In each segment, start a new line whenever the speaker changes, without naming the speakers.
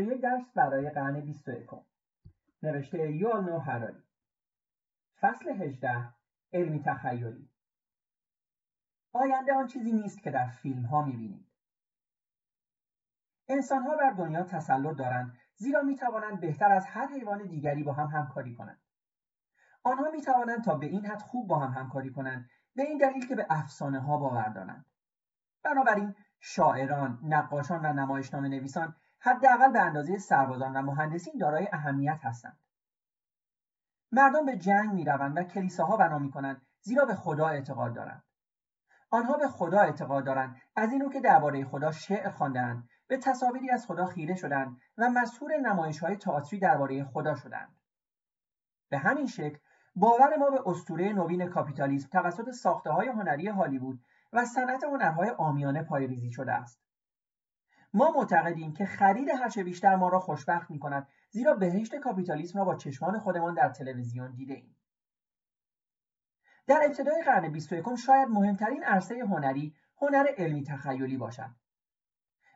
21 درس برای قرن 21 نوشته یوال نو هراری. فصل 18 علمی تخیلی. آینده آن چیزی نیست که در فیلم ها می‌بینید. انسان ها بر دنیا تسلط دارند زیرا می توانند بهتر از هر حیوان دیگری با هم همکاری کنند. آنها می توانند تا به این حد خوب با هم همکاری کنند به این دلیل که به افسانه ها باور دارند. بنابراین شاعران، نقاشان و نمایشنامه نویسان حداقل به اندازه سربازان و مهندسین دارای اهمیت هستند. مردم به جنگ می روند و کلیساها بنا می کنند زیرا به خدا اعتقاد دارند. آنها به خدا اعتقاد دارند از اینو که درباره خدا شعر خواندند به تصاویری از خدا خیره شدند و مسهور نمایش های تئاتری درباره خدا شدند. به همین شکل باور ما به اسطوره نوین کاپیتالیسم توسط ساخته های هنری هالیوود و صنعت هنرهای آمیانه پایریزی شده است ما معتقدیم که خرید هرچه بیشتر ما را خوشبخت می کند زیرا بهشت کاپیتالیسم را با چشمان خودمان در تلویزیون دیده ایم. در ابتدای قرن 21 شاید مهمترین عرصه هنری هنر علمی تخیلی باشد.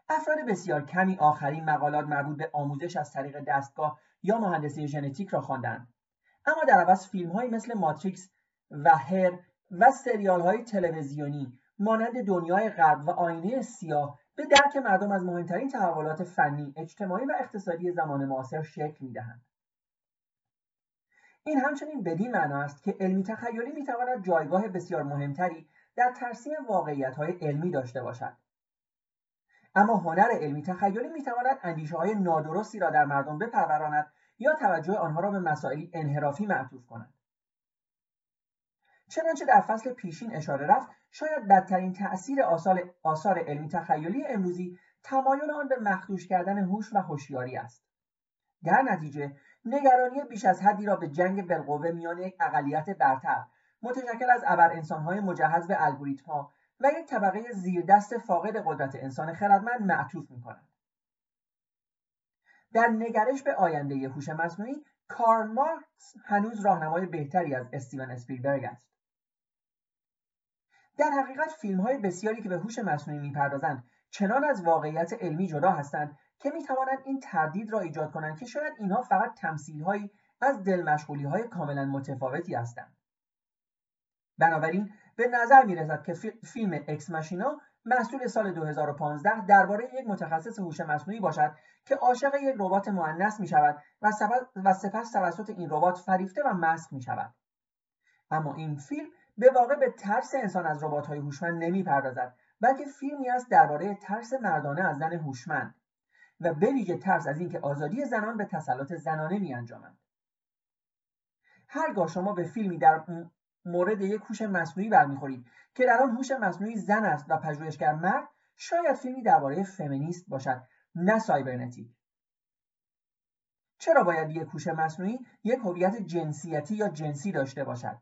افراد بسیار کمی آخرین مقالات مربوط به آموزش از طریق دستگاه یا مهندسی ژنتیک را خواندند. اما در عوض فیلم مثل ماتریکس و هر و سریال های تلویزیونی مانند دنیای غرب و آینه سیاه به درک مردم از مهمترین تحولات فنی، اجتماعی و اقتصادی زمان معاصر شکل می‌دهند. این همچنین بدین معنا است که علمی تخیلی می‌تواند جایگاه بسیار مهمتری در ترسیم واقعیت های علمی داشته باشد. اما هنر علمی تخیلی می‌تواند اندیشه های نادرستی را در مردم بپروراند یا توجه آنها را به مسائلی انحرافی معطوف کند. چنانچه در فصل پیشین اشاره رفت شاید بدترین تأثیر آثار, آثار علمی تخیلی امروزی تمایل آن به مخدوش کردن هوش و هوشیاری است در نتیجه نگرانی بیش از حدی را به جنگ بالقوه میان یک اقلیت برتر متشکل از ابر انسانهای مجهز به الگوریتمها و یک طبقه زیردست فاقد قدرت انسان خردمند معطوف می کنند. در نگرش به آینده هوش مصنوعی کارل مارکس هنوز راهنمای بهتری از استیون اسپیلبرگ است در حقیقت فیلم های بسیاری که به هوش مصنوعی می‌پردازند چنان از واقعیت علمی جدا هستند که می‌توانند این تردید را ایجاد کنند که شاید اینها فقط تمثیل هایی از دل مشغولی های کاملا متفاوتی هستند. بنابراین به نظر می رسد که فیلم اکس ماشینا محصول سال 2015 درباره یک متخصص هوش مصنوعی باشد که عاشق یک ربات مؤنث می شود و سپس توسط این ربات فریفته و مسخ می شود اما این فیلم به واقع به ترس انسان از ربات‌های هوشمند نمی‌پردازد بلکه فیلمی است درباره ترس مردانه از زن هوشمند و به ویژه ترس از اینکه آزادی زنان به تسلط زنانه میانجامند هرگاه شما به فیلمی در مورد یک هوش مصنوعی برمیخورید که در آن هوش مصنوعی زن است و پژوهشگر مرد شاید فیلمی درباره فمینیست باشد نه سایبرنتیک. چرا باید یک هوش مصنوعی یک هویت جنسیتی یا جنسی داشته باشد؟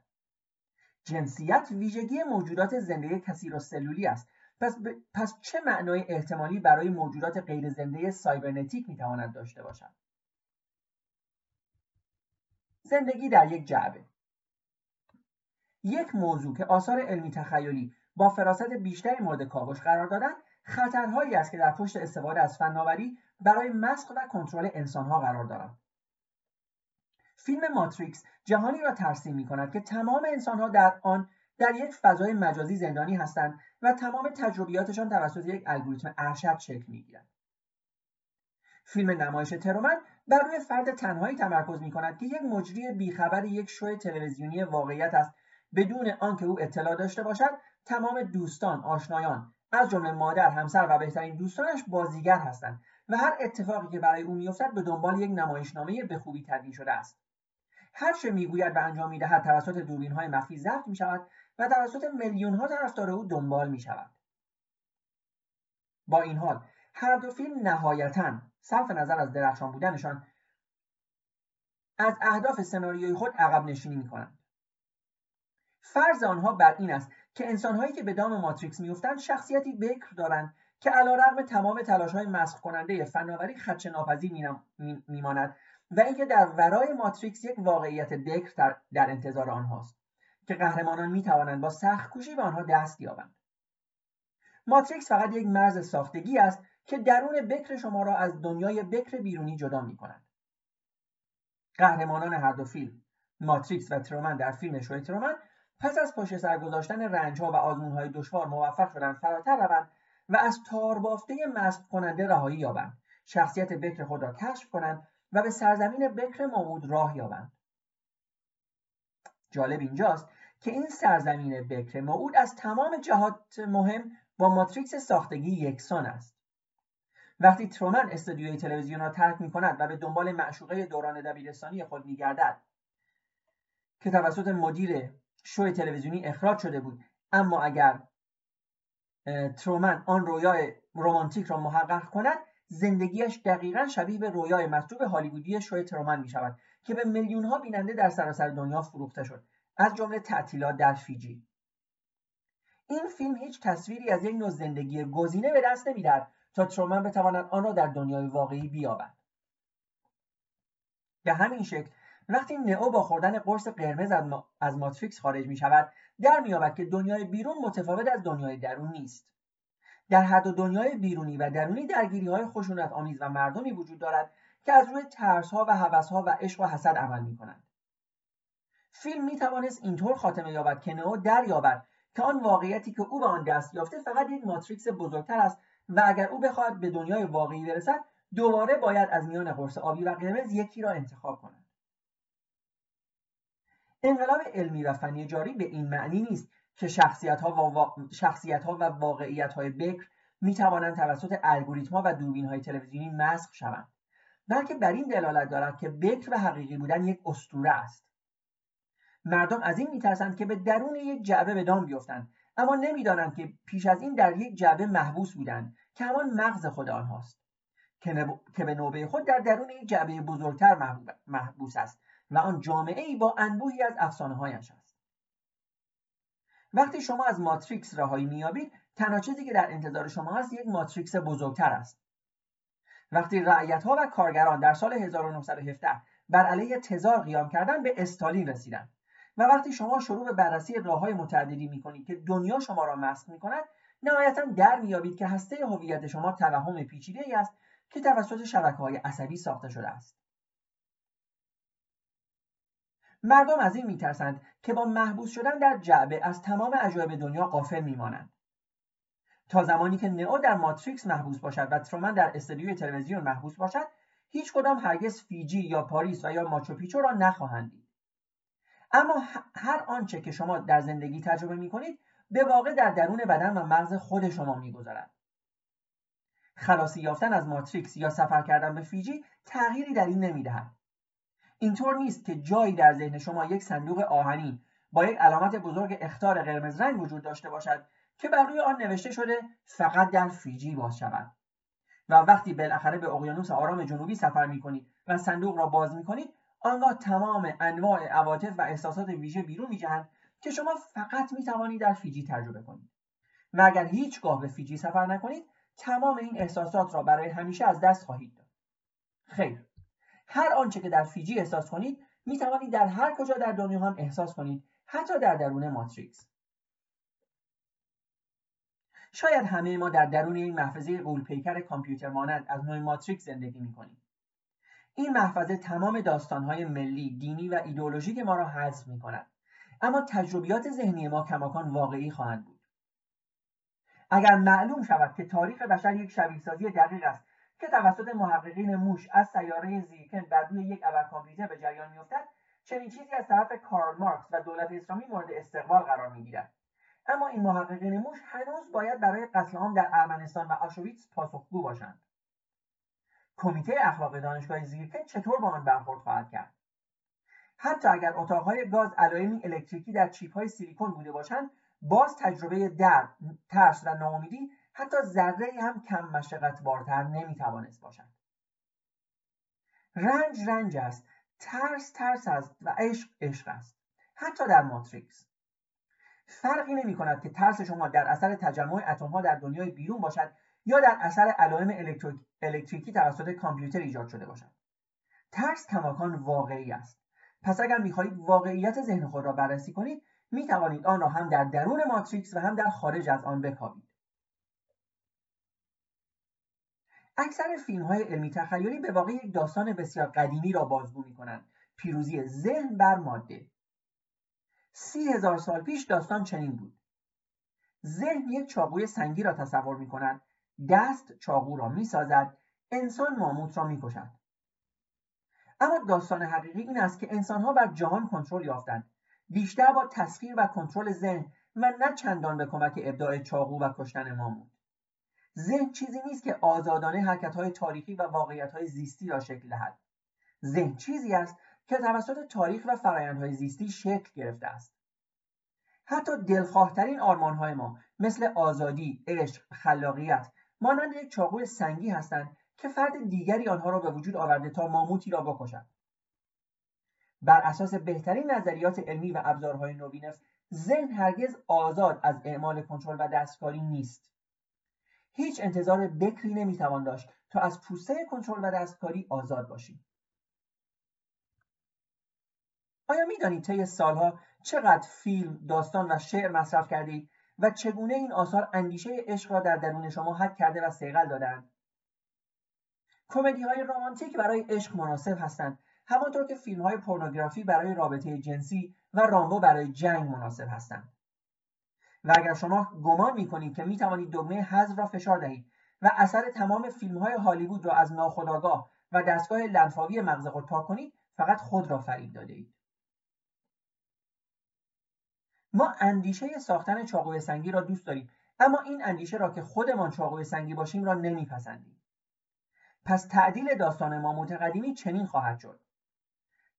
جنسیت ویژگی موجودات زنده کثیر سلولی است. پس, پس چه معنای احتمالی برای موجودات غیر زنده سایبرنتیک می‌تواند داشته باشد؟ زندگی در یک جعبه. یک موضوع که آثار علمی تخیلی با فراست بیشتری مورد کاوش قرار دادن خطرهایی است که در پشت استفاده از فناوری برای مسخ و کنترل انسانها قرار دارند. فیلم ماتریکس جهانی را ترسیم می کند که تمام انسانها در آن در یک فضای مجازی زندانی هستند و تمام تجربیاتشان توسط یک الگوریتم ارشد شکل می‌گیرد. فیلم نمایش ترومن بر روی فرد تنهایی تمرکز می کند که یک مجری بیخبر یک شو تلویزیونی واقعیت است. بدون آنکه او اطلاع داشته باشد تمام دوستان آشنایان از جمله مادر همسر و بهترین دوستانش بازیگر هستند و هر اتفاقی که برای او میافتد به دنبال یک نمایشنامه به خوبی تدوین شده است. هر چه می‌گوید و انجام می‌دهد توسط دوربین های مخفی ضبط می شود و توسط میلیون ها طرفدار او دنبال می شود با این حال هر دو فیلم نهایتا صرف نظر از درخشان بودنشان از اهداف سناریوی خود عقب نشینی می کنند. فرض آنها بر این است که انسانهایی که به دام ماتریکس میافتند شخصیتی بکر دارند که علیرغم تمام تلاش های مسخ کننده فناوری خدشه ناپذیر میماند و اینکه در ورای ماتریکس یک واقعیت بکر در انتظار آنهاست که قهرمانان می توانند با سخت کوشی به آنها دست یابند ماتریکس فقط یک مرز ساختگی است که درون بکر شما را از دنیای بکر بیرونی جدا می کنند. قهرمانان هر دو فیلم ماتریکس و ترومن در فیلم شوی ترومن پس از پشت سر گذاشتن رنجها و آزمونهای دشوار موفق شدند فراتر روند و از تاربافته مسخ کننده رهایی یابند شخصیت بکر خود را کشف کنند و به سرزمین بکر موعود راه یابند. جالب اینجاست که این سرزمین بکر موعود از تمام جهات مهم با ماتریکس ساختگی یکسان است. وقتی ترومن استودیوی تلویزیون را ترک می کند و به دنبال معشوقه دوران دبیرستانی خود می گردد که توسط مدیر شوی تلویزیونی اخراج شده بود اما اگر ترومن آن رویای رومانتیک را محقق کند زندگیش دقیقا شبیه به رویای مطلوب هالیوودی شوی ترومن می شود که به میلیون ها بیننده در سراسر دنیا فروخته شد از جمله تعطیلات در فیجی. این فیلم هیچ تصویری از یک نوع زندگی گزینه به دست نمی‌دهد تا ترومن بتواند آن را در دنیای واقعی بیابد. به همین شکل وقتی نئو با خوردن قرص قرمز از ماتریکس خارج می شود در میابد که دنیای بیرون متفاوت از دنیای درون نیست. در هر دو دنیای بیرونی و درونی درگیری های خشونت آمیز و مردمی وجود دارد که از روی ترس ها و هوس ها و عشق و حسد عمل می کنند. فیلم می توانست اینطور خاتمه یابد که نئو دریابد که آن واقعیتی که او به آن دست یافته فقط یک ماتریکس بزرگتر است و اگر او بخواهد به دنیای واقعی برسد دوباره باید از میان قرص آبی و قرمز یکی را انتخاب کند انقلاب علمی و فنی جاری به این معنی نیست که شخصیت ها و, شخصیت ها و واقعیت های بکر می توانند توسط الگوریتم ها و دوربین های تلویزیونی مسخ شوند بلکه بر این دلالت دارد که بکر و حقیقی بودن یک استوره است. مردم از این میترسند که به درون یک جعبه به دام بیفتند اما نمی‌دانند که پیش از این در یک جعبه محبوس بودند که همان مغز خود آنهاست. که به نوبه خود در درون یک جعبه بزرگتر محبوس است و آن جامعه ای با انبوهی از افسانه هایش است. وقتی شما از ماتریکس رهایی مییابید تنها چیزی که در انتظار شما است یک ماتریکس بزرگتر است. وقتی رعیت ها و کارگران در سال 1917 بر علیه تزار قیام کردن به استالین رسیدند و وقتی شما شروع به بررسی راه های متعددی می که دنیا شما را مسخ می کند نهایتا در میابید که هسته هویت شما توهم پیچیده است که توسط شبکه های عصبی ساخته شده است. مردم از این میترسند که با محبوس شدن در جعبه از تمام عجایب دنیا غافل میمانند. تا زمانی که نئو در ماتریکس محبوس باشد و ترومن در استودیوی تلویزیون محبوس باشد هیچ کدام هرگز فیجی یا پاریس و یا ماچو را نخواهند دید. اما هر آنچه که شما در زندگی تجربه می کنید به واقع در درون بدن و مغز خود شما میگذرد. خلاصی یافتن از ماتریکس یا سفر کردن به فیجی تغییری در این نمی‌دهد. اینطور نیست که جایی در ذهن شما یک صندوق آهنی با یک علامت بزرگ اخطار قرمز رنگ وجود داشته باشد که بر روی آن نوشته شده فقط در فیجی باز شود. و وقتی بالاخره به اقیانوس آرام جنوبی سفر می کنید و صندوق را باز می کنید آنگاه تمام انواع عواطف و احساسات ویژه بیرون می جهند که شما فقط می توانید در فیجی تجربه کنید. و اگر هیچگاه به فیجی سفر نکنید تمام این احساسات را برای همیشه از دست خواهید داد. خیر. هر آنچه که در فیجی احساس کنید می توانید در هر کجا در دنیا هم احساس کنید حتی در درون ماتریکس شاید همه ما در درون این محفظه قولپیکر کامپیوتر مانند از نوع ماتریکس زندگی می کنیم. این محفظه تمام داستانهای ملی، دینی و ایدئولوژیک ما را حذف می کند. اما تجربیات ذهنی ما کماکان واقعی خواهند بود. اگر معلوم شود که تاریخ بشر یک شبیهسازی دقیق است که توسط محققین موش از سیاره زیرکن بر روی یک کامپیوتر به جریان میافتد چنین چیزی از طرف کارل مارکس و دولت اسلامی مورد استقبال قرار می‌گیرد. اما این محققین موش هنوز باید برای قتل عام در ارمنستان و آشویتس پاسخگو باشند. کمیته اخلاق دانشگاه زیرکن چطور با آن برخورد خواهد کرد؟ حتی اگر اتاقهای گاز علائمی الکتریکی در چیپهای سیلیکون بوده باشند باز تجربه درد ترس و ناامیدی حتی ذره هم کم مشقت بارتر نمی‌توانست باشد. رنج رنج است ترس ترس است و عشق عشق است حتی در ماتریکس. فرقی نمی کند که ترس شما در اثر تجمع اتم ها در دنیای بیرون باشد یا در اثر علائم الکتریکی توسط کامپیوتر ایجاد شده باشد. ترس کماکان واقعی است. پس اگر می‌خواهید واقعیت ذهن خود را بررسی کنید می توانید آن را هم در درون ماتریکس و هم در خارج از آن بکاوید. اکثر فیلم های علمی تخیلی به واقع یک داستان بسیار قدیمی را بازگو می کنند پیروزی ذهن بر ماده. سی هزار سال پیش داستان چنین بود. ذهن یک چاقوی سنگی را تصور می کند دست چاقو را می سازد انسان ماموت را می کشد اما داستان حقیقی این است که انسانها بر جهان کنترل یافتند. بیشتر با تسخیر و کنترل ذهن و نه چندان به کمک ابداع چاقو و کشتن ماموت. ذهن چیزی نیست که آزادانه حرکتهای تاریخی و واقعیتهای زیستی را شکل دهد. ذهن چیزی است که توسط تاریخ و فرایندهای زیستی شکل گرفته است. حتی دلخواهترین آرمانهای ما مثل آزادی عشق خلاقیت مانند یک چاقوی سنگی هستند که فرد دیگری آنها را به وجود آورده تا ماموتی را بکشد. بر اساس بهترین نظریات علمی و ابزارهای نوین ذهن هرگز آزاد از اعمال کنترل و دستکاری نیست. هیچ انتظار بکری نمی‌توان داشت تا از پوسته کنترل و دستکاری آزاد باشیم آیا می‌دانید طی سالها چقدر فیلم داستان و شعر مصرف کردید و چگونه این آثار اندیشه عشق را در درون شما حک کرده و سیغل دادند کمدی های برای عشق مناسب هستند همانطور که فیلم های پورنوگرافی برای رابطه جنسی و رامبو برای جنگ مناسب هستند. و اگر شما گمان می کنید که می توانید دکمه حذف را فشار دهید و اثر تمام فیلم های هالیوود را از ناخودآگاه و دستگاه لنفاوی مغز خود پاک کنید فقط خود را فریب داده اید. ما اندیشه ساختن چاقوی سنگی را دوست داریم اما این اندیشه را که خودمان چاقوی سنگی باشیم را نمیپسندیم. پس تعدیل داستان ما متقدمی چنین خواهد شد.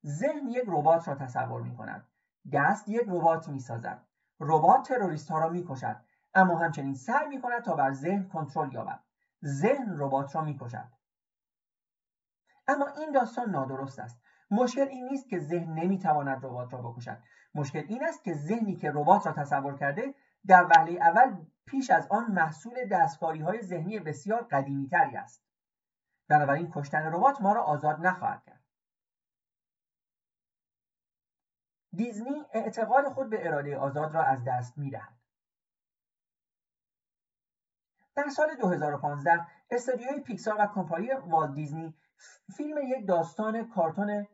ذهن یک ربات را تصور می کند دست یک ربات می سازد ربات تروریست ها را می کشد اما همچنین سعی می کند تا بر ذهن کنترل یابد. ذهن ربات را می کشد اما این داستان نادرست است. مشکل این نیست که ذهن نمی‌تواند ربات را بکشد. مشکل این است که ذهنی که ربات را تصور کرده در وهله اول پیش از آن محصول دستکاری های ذهنی بسیار قدیمی تری است. بنابراین کشتن ربات ما را آزاد نخواهد کرد. دیزنی اعتقاد خود به اراده آزاد را از دست می‌دهد در سال 2015 استودیوی پیکسار و کمپانی والت دیزنی فیلم یک داستان کارتون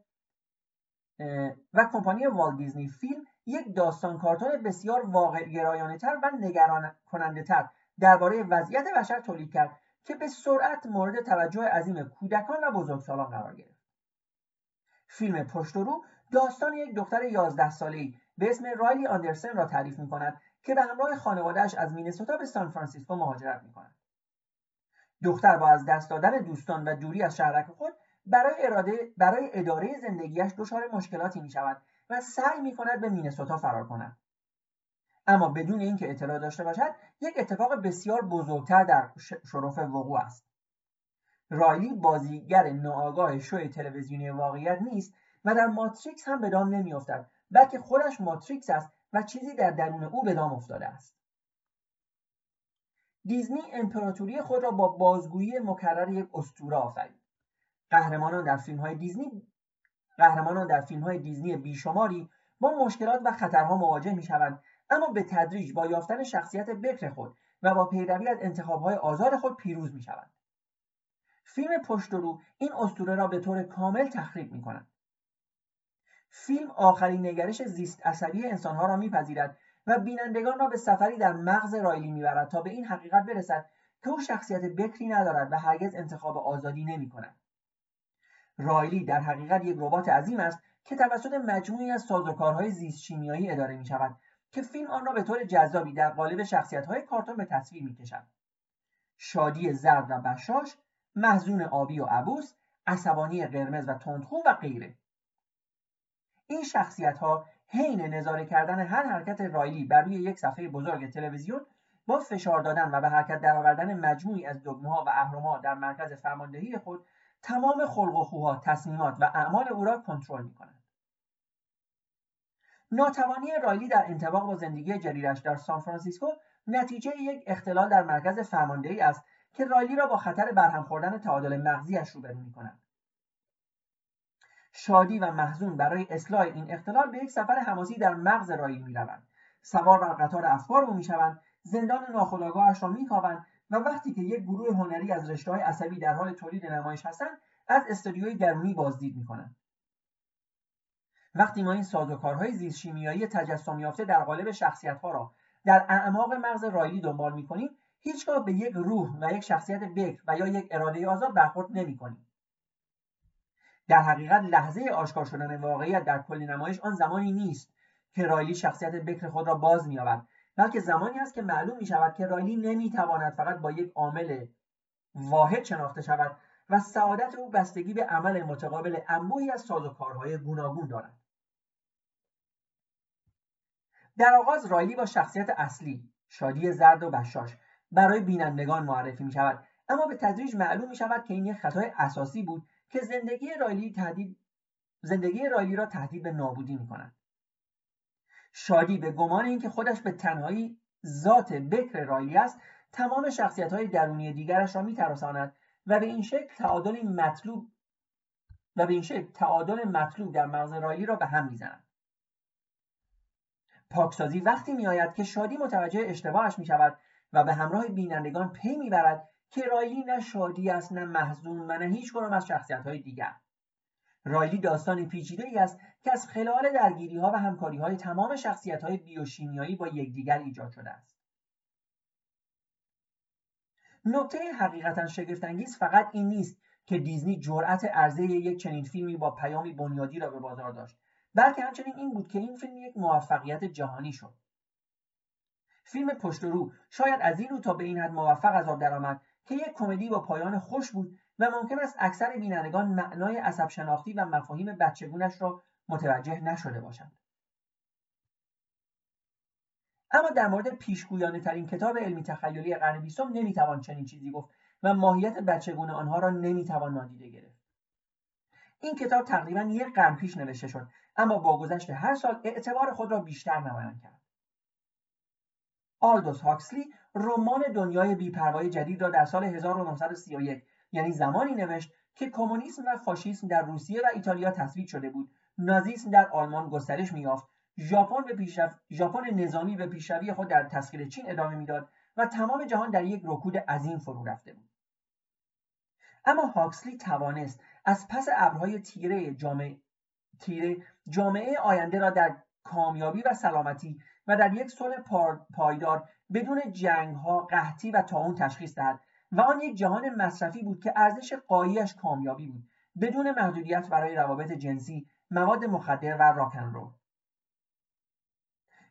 و کمپانی والت دیزنی فیلم یک داستان کارتون بسیار واقع گرایانه تر و نگران کننده تر درباره وضعیت بشر تولید کرد که به سرعت مورد توجه عظیم کودکان و بزرگسالان قرار گرفت. فیلم پشت رو داستان یک دختر 11 ساله‌ای به اسم رایلی آندرسن را تعریف می کند که به همراه خانوادهش از مینسوتا به سان فرانسیسکو مهاجرت می کند. دختر با از دست دادن دوستان و دوری از شهرک خود برای, اراده برای اداره زندگیش دچار مشکلاتی می شود و سعی می کند به مینسوتا فرار کند. اما بدون اینکه اطلاع داشته باشد یک اتفاق بسیار بزرگتر در شرف وقوع است. رایلی بازیگر ناآگاه شوی تلویزیونی واقعیت نیست و در ماتریکس هم به دام نمیافتد بلکه خودش ماتریکس است و چیزی در درون او به دام افتاده است دیزنی امپراتوری خود را با بازگویی مکرر یک اسطوره آفرید قهرمانان در فیلم های دیزنی قهرمانان در فیلم های دیزنی بیشماری با مشکلات و خطرها مواجه می شوند اما به تدریج با یافتن شخصیت بکر خود و با پیروی از انتخابهای آزاد خود پیروز می شوند. فیلم پشت رو این اسطوره را به طور کامل تخریب می کند. فیلم آخرین نگرش زیست عصبی انسانها را میپذیرد و بینندگان را به سفری در مغز رایلی می‌برد تا به این حقیقت برسد که او شخصیت بکری ندارد و هرگز انتخاب آزادی نمی کند. رایلی در حقیقت یک ربات عظیم است که توسط مجموعی از سازوکارهای زیست شیمیایی اداره می شود که فیلم آن را به طور جذابی در قالب شخصیت‌های کارتون به تصویر می‌کشد. شادی زرد و بشاش، محزون آبی و عبوس، عصبانی قرمز و تندخو و غیره. این شخصیت ها حین نظاره کردن هر حرکت رایلی بر روی یک صفحه بزرگ تلویزیون با فشار دادن و به حرکت درآوردن مجموعی از دگمه ها و اهرمها در مرکز فرماندهی خود تمام خلق و خوها تصمیمات و اعمال او را کنترل می کنند. ناتوانی رایلی در انطباق با زندگی جدیدش در سان فرانسیسکو نتیجه یک اختلال در مرکز فرماندهی است که رایلی را با خطر برهم خوردن تعادل مغزیش روبرو می کند. شادی و محزون برای اصلاح این اختلال به یک سفر حماسی در مغز رایل می‌روند. سوار بر قطار افکار او می‌شوند زندان ناخودآگاهش را میکاوند و وقتی که یک گروه هنری از رشته های عصبی در حال تولید نمایش هستند از استودیوی درونی بازدید می‌کنند. وقتی ما این سازوکارهای زیست شیمیایی تجسم یافته در قالب شخصیت ها را در اعماق مغز رایلی دنبال می‌کنیم هیچگاه به یک روح و یک شخصیت بکر و یا یک اراده آزاد برخورد نمی‌کنیم. در حقیقت لحظه آشکار شدن واقعیت در کل نمایش آن زمانی نیست که رایلی شخصیت بکر خود را باز مییابد بلکه زمانی است که معلوم می شود که رایلی نمی‌تواند فقط با یک عامل واحد شناخته شود و سعادت او بستگی به عمل متقابل انبوهی از سازوکارهای گوناگون دارد. در آغاز رایلی با شخصیت اصلی شادی زرد و بشاش برای بینندگان معرفی می شود اما به تدریج معلوم می شود که این یک خطای اساسی بود که زندگی رایلی تهدید زندگی رایلی را تهدید به نابودی می کند شادی به گمان اینکه خودش به تنهایی ذات بکر رایلی است تمام شخصیت های درونی دیگرش را میترساند و به این شکل تعادل مطلوب و به این شکل تعادل مطلوب در مغز رایلی را به هم می‌زند. پاکسازی وقتی میآید که شادی متوجه اشتباهش می شود و به همراه بینندگان پی می‌برد که رایلی نه شادی است نه محزون و نه هیچ کنم از شخصیت های دیگر. رایلی داستان پیچیده ای است که از خلال درگیری ها و همکاری های تمام شخصیت های بیوشیمیایی با یکدیگر ایجاد شده است. نکته حقیقتا شگفتانگیز فقط این نیست که دیزنی جرأت عرضه یک چنین فیلمی با پیامی بنیادی را به بازار داشت بلکه همچنین این بود که این فیلم یک موفقیت جهانی شد. فیلم پشت رو شاید از این رو تا به این حد موفق از آب درآمد که یک کمدی با پایان خوش بود و ممکن است اکثر بینندگان معنای عصب شناختی و مفاهیم بچگونش را متوجه نشده باشند. اما در مورد پیشگویانه ترین کتاب علمی تخیلی قرن بیستم نمی‌توان چنین چیزی گفت و ماهیت بچگونه آنها را نمی‌توان نادیده گرفت. این کتاب تقریبا یک قرن پیش نوشته شد اما با گذشت هر سال اعتبار خود را بیشتر نمایان کرد. آلدوس هاکسلی رمان دنیای بیپروای جدید را در سال 1931 یعنی زمانی نوشت که کمونیسم و فاشیسم در روسیه و ایتالیا تصویب شده بود. نازیسم در آلمان گسترش می‌یافت. ژاپن به ژاپن نظامی به پیشروی خود در تسخیر چین ادامه می‌داد و تمام جهان در یک رکود عظیم فرو رفته بود. اما هاکسلی توانست از پس ابرهای تیره جامعه تیره جامعه آینده را در کامیابی و سلامتی و در یک صلح پایدار بدون جنگ ها قحطی و تاون تشخیص دهد و آن یک جهان مصرفی بود که ارزش قاییش کامیابی بود بدون محدودیت برای روابط جنسی مواد مخدر و راکن رو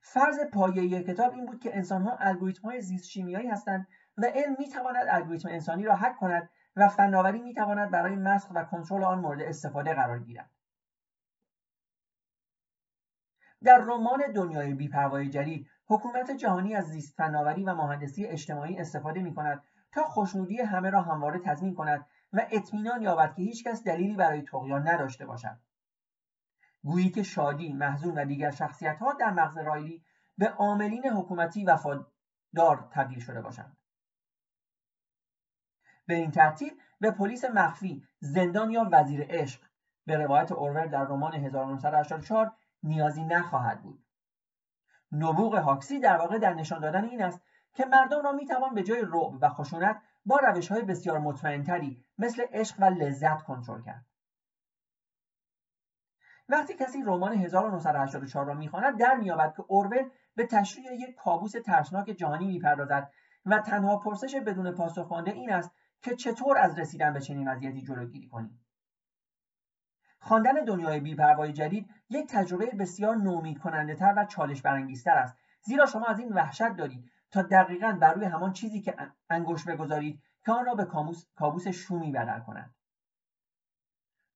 فرض پایه کتاب این بود که انسانها الگوریتم های زیست شیمیایی هستند و علم می‌تواند الگوریتم انسانی را حک کند و فناوری می‌تواند برای مسخ و کنترل آن مورد استفاده قرار گیرد. در رمان دنیای بیپروای جدید حکومت جهانی از زیست فناوری و مهندسی اجتماعی استفاده می کند تا خوشنودی همه را همواره تضمین کند و اطمینان یابد که هیچکس دلیلی برای طغیان نداشته باشد. گویی که شادی محزون و دیگر شخصیت ها در مغز رایلی به عاملین حکومتی وفادار تبدیل شده باشند. به این ترتیب به پلیس مخفی زندان یا وزیر عشق به روایت اورور در رمان 1984 نیازی نخواهد بود. نبوغ هاکسی در واقع در نشان دادن این است که مردم را می‌توان به جای رعب و خشونت با روش های بسیار مطمئنتری مثل عشق و لذت کنترل کرد. وقتی کسی رمان 1984 را می‌خواند در مییابد که اورول به تشریح یک کابوس ترسناک جهانی می‌پردازد و تنها پرسش بدون پاسخ این است که چطور از رسیدن به چنین وضعیتی جلوگیری کنیم. خواندن دنیای بیپروای جدید یک تجربه بسیار نومید کننده تر و چالش برانگیزتر است. زیرا شما از این وحشت دارید تا دقیقا بر روی همان چیزی که انگشت بگذارید که آن را به کابوس شومی بدل کند.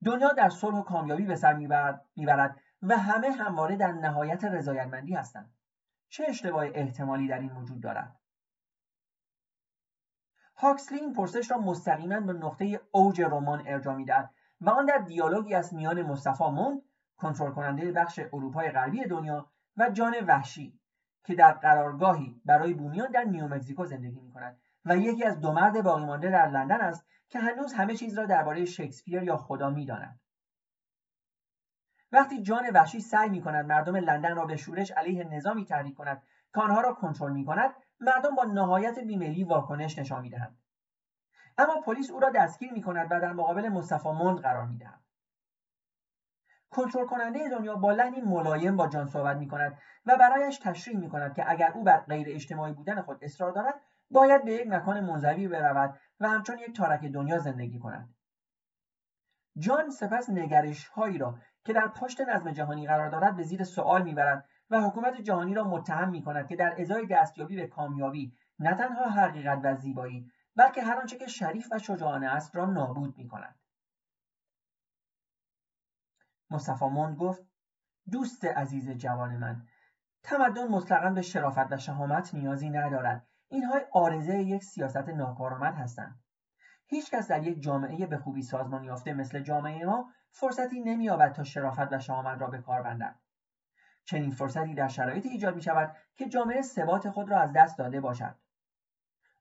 دنیا در صلح و کامیابی به سر می‌برد و همه همواره در نهایت رضایتمندی هستند. چه اشتباه احتمالی در این وجود دارد؟ هاکسلی این پرسش را مستقیما به نقطه اوج رمان ارجا می‌دهد. و آن در دیالوگی است میان مصطفی موند کنترل کننده بخش اروپای غربی دنیا و جان وحشی که در قرارگاهی برای بومیان در نیومکزیکو زندگی می کند و یکی از دو مرد باقی در لندن است که هنوز همه چیز را درباره شکسپیر یا خدا می‌داند. وقتی جان وحشی سعی می کند مردم لندن را به شورش علیه نظامی تحریک کند که آنها را کنترل می کند مردم با نهایت بیمیلی واکنش نشان می‌دهند. اما پلیس او را دستگیر می کند و در مقابل مصطفی مند قرار می دهد. کنترل کننده دنیا با لحنی ملایم با جان صحبت می کند و برایش تشریح می کند که اگر او بر غیر اجتماعی بودن خود اصرار دارد باید به یک مکان منزوی برود و همچون یک تارک دنیا زندگی کند جان سپس نگرش هایی را که در پشت نظم جهانی قرار دارد به زیر سوال می‌برد و حکومت جهانی را متهم می کند که در ازای دستیابی به کامیابی نه تنها حقیقت و زیبایی بلکه هر آنچه که شریف و شجاعانه است را نابود می کند. مصطفی مند گفت دوست عزیز جوان من تمدن مطلقا به شرافت و شهامت نیازی ندارد. اینها آرزه یک سیاست ناکارآمد هستند. هیچکس در یک جامعه به خوبی سازمان یافته مثل جامعه ما فرصتی نمییابد تا شرافت و شهامت را به کار بندد. چنین فرصتی در شرایطی ایجاد می شود که جامعه ثبات خود را از دست داده باشد.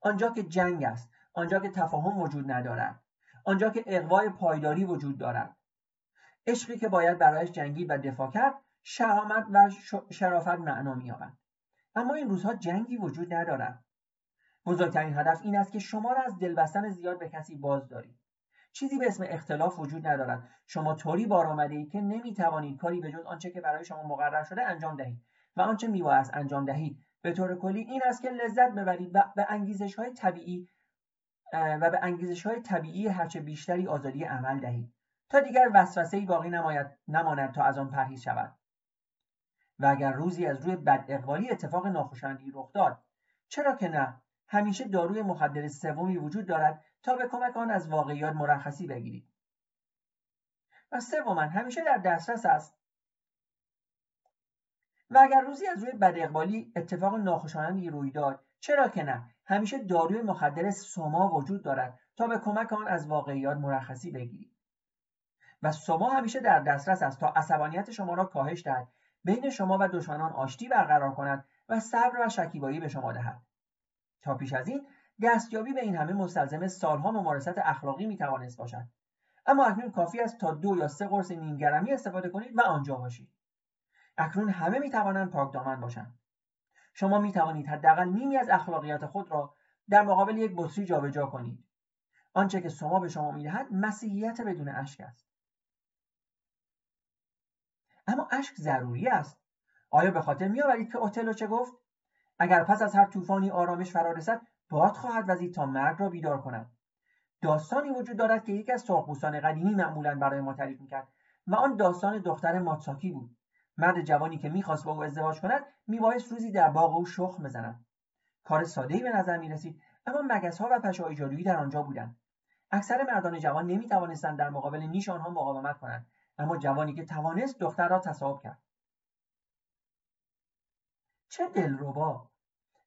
آنجا که جنگ است آنجا که تفاهم وجود ندارد آنجا که اقوای پایداری وجود دارد. عشقی که باید برایش جنگی و دفاع کرد شهامت و شرافت معنا مییابد. اما این روزها جنگی وجود ندارد. بزرگترین هدف این است که شما را از دل بستن زیاد به کسی باز دارید. چیزی به اسم اختلاف وجود ندارد. شما طوری بار آمده اید که نمی‌توانید کاری به جز آنچه که برای شما مقرر شده انجام دهید و آنچه میبایست انجام دهید به طور کلی این است که لذت ببرید و به انگیزش های طبیعی و به انگیزش های طبیعی هرچه بیشتری آزادی عمل دهید. تا دیگر وسوسه ای باقی نماید نماند تا از آن پرهیز شود. و اگر روزی از روی بد اقوالی اتفاق ناخوشایندی رخ داد چرا که نه؟ همیشه داروی مخدر سومی وجود دارد تا به کمک آن از واقعیات مرخصی بگیرید. و سوما همیشه در دسترس است و اگر روزی از روی بد اقبالی اتفاق ناخوشایندی روی داد چرا که نه؟ همیشه داروی مخدر سوما وجود دارد تا به کمک آن از واقعیات مرخصی بگیرید و سوما همیشه در دسترس است تا عصبانیت شما را کاهش دهد بین شما و دشمنان آشتی برقرار کند و صبر و شکیبایی به شما دهد. تا پیش از این دستیابی به این همه مستلزم سالها ممارست اخلاقی می‌توانست باشد. اما اکنون کافی است تا دو یا سه قرص نیمگرمی استفاده کنید و آنجا باشید. اکنون همه می‌توانند پاکدامن باشند. شما می‌توانید حداقل نیمی از اخلاقیات خود را در مقابل یک بطری جابجا کنید. آنچه که شما به شما می‌دهد مسیحیت بدون اشک است. اما اشک ضروری است. آیا به خاطر میآورید که اوتلو چه گفت؟ اگر پس از هر طوفانی آرامش فرا رسد باد خواهد وزید تا مرگ را بیدار کند. داستانی وجود دارد که یکی از سرخپوستان قدیمی معمولا برای ما تعریف می‌کرد و آن داستان دختر ماتساکی بود. مرد جوانی که می‌خواست با او ازدواج کند میبایست روزی در باغ او شخم بزند. کار سادهای به نظر می‌رسید اما مگزها و پشههای جادویی در آنجا بودند. اکثر مردان جوان نمی‌توانستند در مقابل نیش آنها مقاومت کنند اما جوانی که توانست دختر را تصاحب کرد. چه دلربا!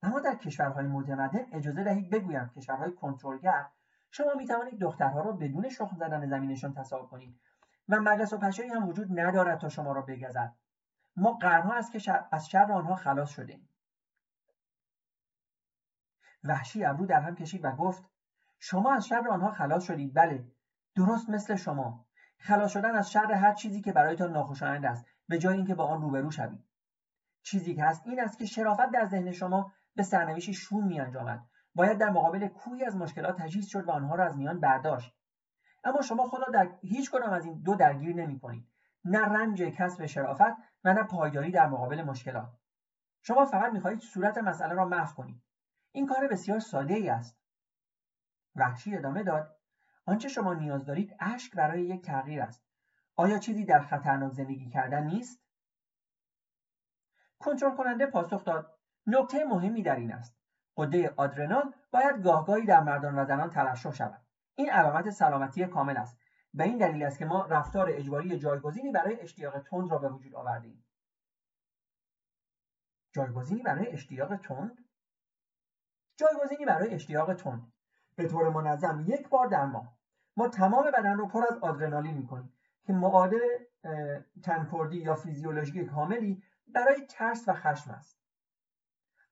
اما در کشورهای متمدن اجازه دهید بگویم کشورهای کنترلگر شما می توانید دخترها را بدون شخم زدن زمینشان تصاحب کنید و مگس و پشهایی هم وجود ندارد تا شما را بگزد. ما قرنها از, شر... از شر آنها خلاص شدیم. وحشی ابرو در هم کشید و گفت شما از شر آنها خلاص شدید. بله درست مثل شما. خلاص شدن از شر هر چیزی که برایتان ناخوشایند است به جای اینکه با آن روبرو شوید. چیزی که هست این است که شرافت در ذهن شما به سرنوشتی شوم می انجامد باید در مقابل کوی از مشکلات تجهیز شد و آنها را از میان برداشت. اما شما خود را در هیچ کدام از این دو درگیر نمی کنید نه رنج کسب شرافت و نه پایداری در مقابل مشکلات. شما فقط می‌خواهید صورت مسئله را محو کنید. این کار بسیار ساده ای است. وحشی ادامه داد. آنچه شما نیاز دارید اشک برای یک تغییر است. آیا چیزی در خطرناک زندگی کردن نیست؟ کنترل کننده پاسخ داد. نکته مهمی در این است. قده آدرنال باید گاهگاهی در مردان و زنان ترشح شود. این علامت سلامتی کامل است. به این دلیل است که ما رفتار اجباری جایگزینی برای اشتیاق تند را به وجود آوردیم. جایگزینی برای اشتیاق تند؟ جایگزینی برای اشتیاق تند. به طور منظم یک بار در ماه. ما تمام بدن رو پر از آدرنالین می‌کنیم که معادل تنکردی یا فیزیولوژی کاملی برای ترس و خشم است.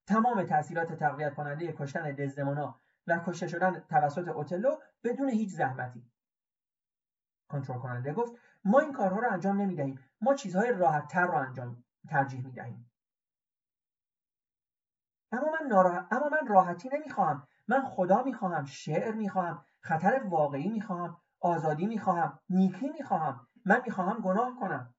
تمام تاثیرات تقویت کننده کشتن دزدمونا و کشته شدن توسط اوتلو بدون هیچ زحمتی. کنترل کننده گفت ما این کارها رو انجام نمی دهیم ما چیزهای راحت تر رو انجام ترجیح می دهیم اما من, ناراح... اما من راحتی نمی‌خواهم. من خدا می‌خواهم شعر می‌خواهم خطر واقعی می‌خواهم آزادی می‌خواهم نیکی می‌خواهم. من می‌خواهم گناه کنم.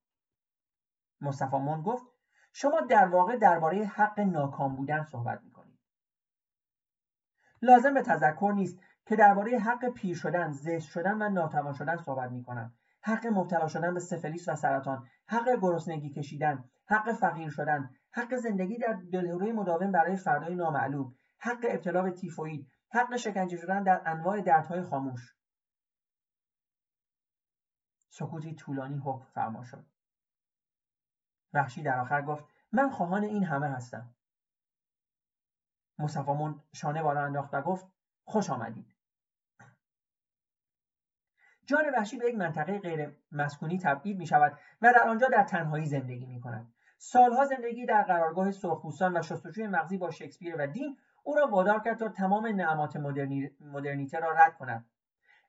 مصطفی مون گفت شما در واقع درباره حق ناکام بودن صحبت می‌کنید. لازم به تذکر نیست. که درباره حق پیر شدن زشت شدن و ناتوان شدن صحبت می‌کنم. حق مبتلا شدن به سفلیس و سرطان حق گرسنگی کشیدن حق فقیر شدن حق زندگی در دلهوره مداوم برای فردای نامعلوم حق ابتلا به تیفوید حق شکنجه شدن در انواع دردهای خاموش. سکوتی طولانی حکم فرما شد. وحشی در آخر گفت من خواهان این همه هستم. مصفامون شانه بالا انداخت و گفت خوش آمدید. جان وحشی به یک منطقه غیر مسکونی تبعید می شود و در آنجا در تنهایی زندگی می کند. سالها زندگی در قرارگاه سرخپوستان و شستشوی مغزی با شکسپیر و دین او را وادار کرد تا تمام نعمات مدرنی... مدرنیته را رد کند.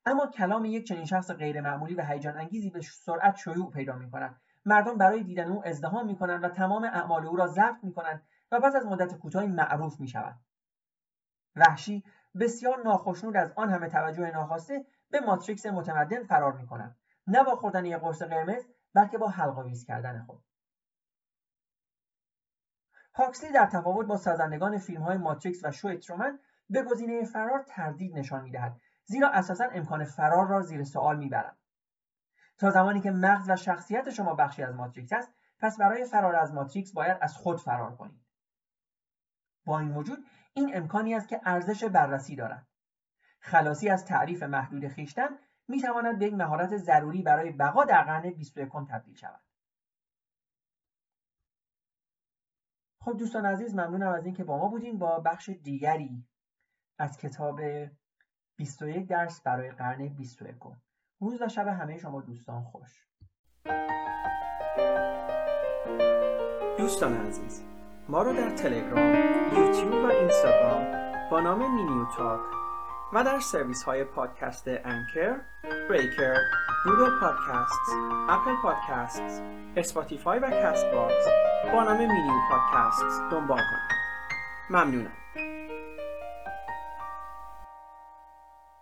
اما کلام یک چنین شخص غیرمعمولی و هیجان انگیزی به سرعت شیوع پیدا می کند مردم برای دیدن او ازدهام می کنند و تمام اعمال او را ضبط می کنند و پس از مدت کوتاهی معروف می شود وحشی بسیار ناخشنود از آن همه توجه ناخواسته به ماتریکس متمدن فرار می کند نه با خوردن یک قرص قرمز بلکه با حلقاویز کردن خود. هاکسلی در تفاوت با سازندگان فیلم های ماتریکس و شو ترومن به گزینه فرار تردید نشان می‌دهد زیرا اساسا امکان فرار را زیر سوال می‌برد. تا زمانی که مغز و شخصیت شما بخشی از ماتریکس است پس برای فرار از ماتریکس باید از خود فرار کنید. با این وجود این امکانی است که ارزش بررسی دارد. خلاصی از تعریف محدود خیشتن می‌تواند به یک مهارت ضروری برای بقا در قرن 21 تبدیل شود. خب دوستان عزیز ممنونم از اینکه با ما بودیم با بخش دیگری از کتاب 21 درس برای قرن 21 روز و شب همه شما دوستان خوش. دوستان عزیز ما رو در تلگرام، یوتیوب و اینستاگرام با نام مینیو تاک و در سرویس های پادکست Anchor، Breaker، Google Podcast، Apple Podcast، Spotify و Castbox با نام مینیو پادکست دنبال کنید. ممنونم.